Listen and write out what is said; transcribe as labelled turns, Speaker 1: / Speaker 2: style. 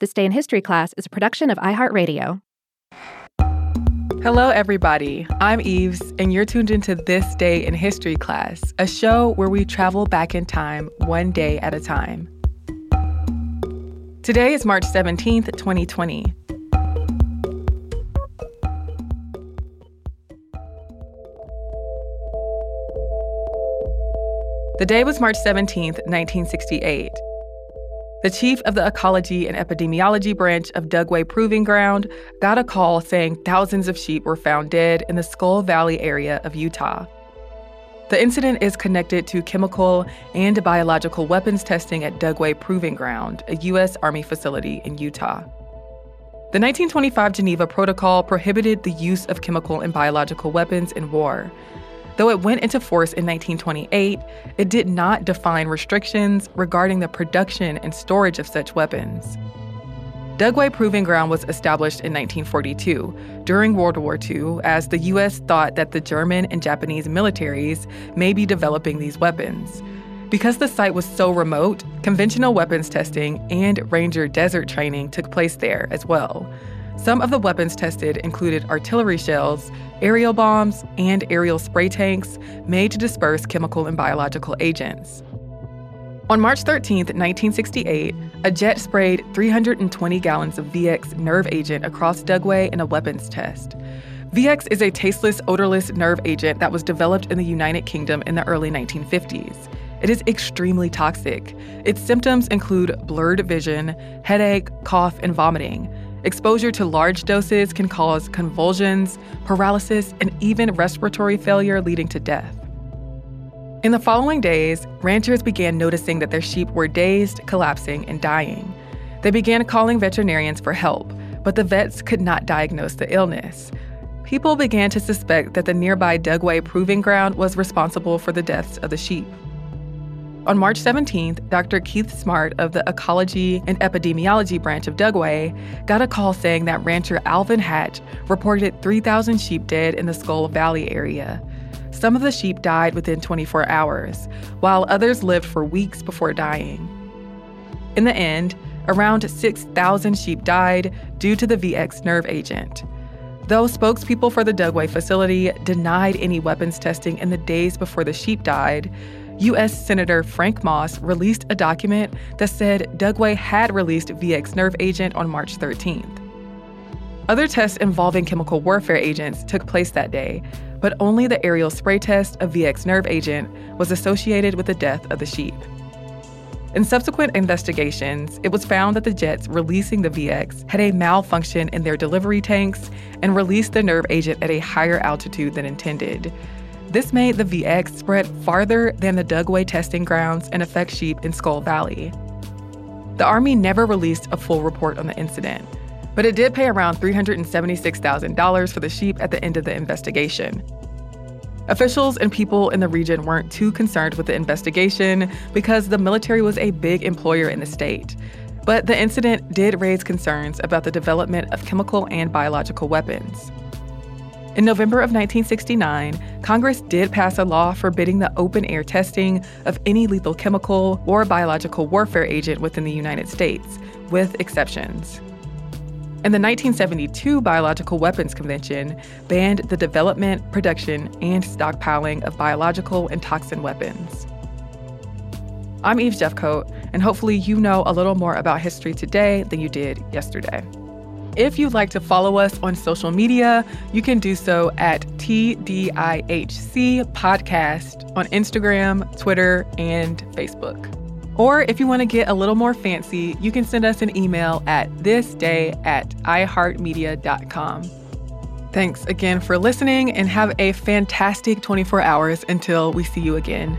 Speaker 1: This Day in History class is a production of iHeartRadio.
Speaker 2: Hello, everybody. I'm Eves, and you're tuned into This Day in History class, a show where we travel back in time one day at a time. Today is March 17th, 2020. The day was March 17th, 1968. The chief of the Ecology and Epidemiology branch of Dugway Proving Ground got a call saying thousands of sheep were found dead in the Skull Valley area of Utah. The incident is connected to chemical and biological weapons testing at Dugway Proving Ground, a U.S. Army facility in Utah. The 1925 Geneva Protocol prohibited the use of chemical and biological weapons in war, Though it went into force in 1928, it did not define restrictions regarding the production and storage of such weapons. Dugway Proving Ground was established in 1942 during World War II as the U.S. thought that the German and Japanese militaries may be developing these weapons. Because the site was so remote, conventional weapons testing and Ranger desert training took place there as well. Some of the weapons tested included artillery shells, aerial bombs, and aerial spray tanks made to disperse chemical and biological agents. On March 13, 1968, a jet sprayed 320 gallons of VX nerve agent across Dugway in a weapons test. VX is a tasteless, odorless nerve agent that was developed in the United Kingdom in the early 1950s. It is extremely toxic. Its symptoms include blurred vision, headache, cough, and vomiting. Exposure to large doses can cause convulsions, paralysis, and even respiratory failure, leading to death. In the following days, ranchers began noticing that their sheep were dazed, collapsing, and dying. They began calling veterinarians for help, but the vets could not diagnose the illness. People began to suspect that the nearby Dugway Proving Ground was responsible for the deaths of the sheep. On March 17th, Dr. Keith Smart of the Ecology and Epidemiology branch of Dugway got a call saying that rancher Alvin Hatch reported 3,000 sheep dead in the Skull Valley area. Some of the sheep died within 24 hours, while others lived for weeks before dying. In the end, around 6,000 sheep died due to the VX nerve agent. Though spokespeople for the Dugway facility denied any weapons testing in the days before the sheep died, U.S. Senator Frank Moss released a document that said Dugway had released VX nerve agent on March 13th. Other tests involving chemical warfare agents took place that day, but only the aerial spray test of VX nerve agent was associated with the death of the sheep. In subsequent investigations, it was found that the jets releasing the VX had a malfunction in their delivery tanks and released the nerve agent at a higher altitude than intended, this made the VX spread farther than the Dugway testing grounds and affect sheep in Skull Valley. The Army never released a full report on the incident, but it did pay around $376,000 for the sheep at the end of the investigation. Officials and people in the region weren't too concerned with the investigation because the military was a big employer in the state. But the incident did raise concerns about the development of chemical and biological weapons. In November of 1969, Congress did pass a law forbidding the open air testing of any lethal chemical or biological warfare agent within the United States, with exceptions. And the 1972 Biological Weapons Convention banned the development, production, and stockpiling of biological and toxin weapons. I'm Eve Jeffcoat, and hopefully you know a little more about history today than you did yesterday. If you'd like to follow us on social media, you can do so at TDIHC Podcast on Instagram, Twitter, and Facebook. Or if you want to get a little more fancy, you can send us an email at thisday at iheartmedia.com. Thanks again for listening and have a fantastic 24 hours until we see you again.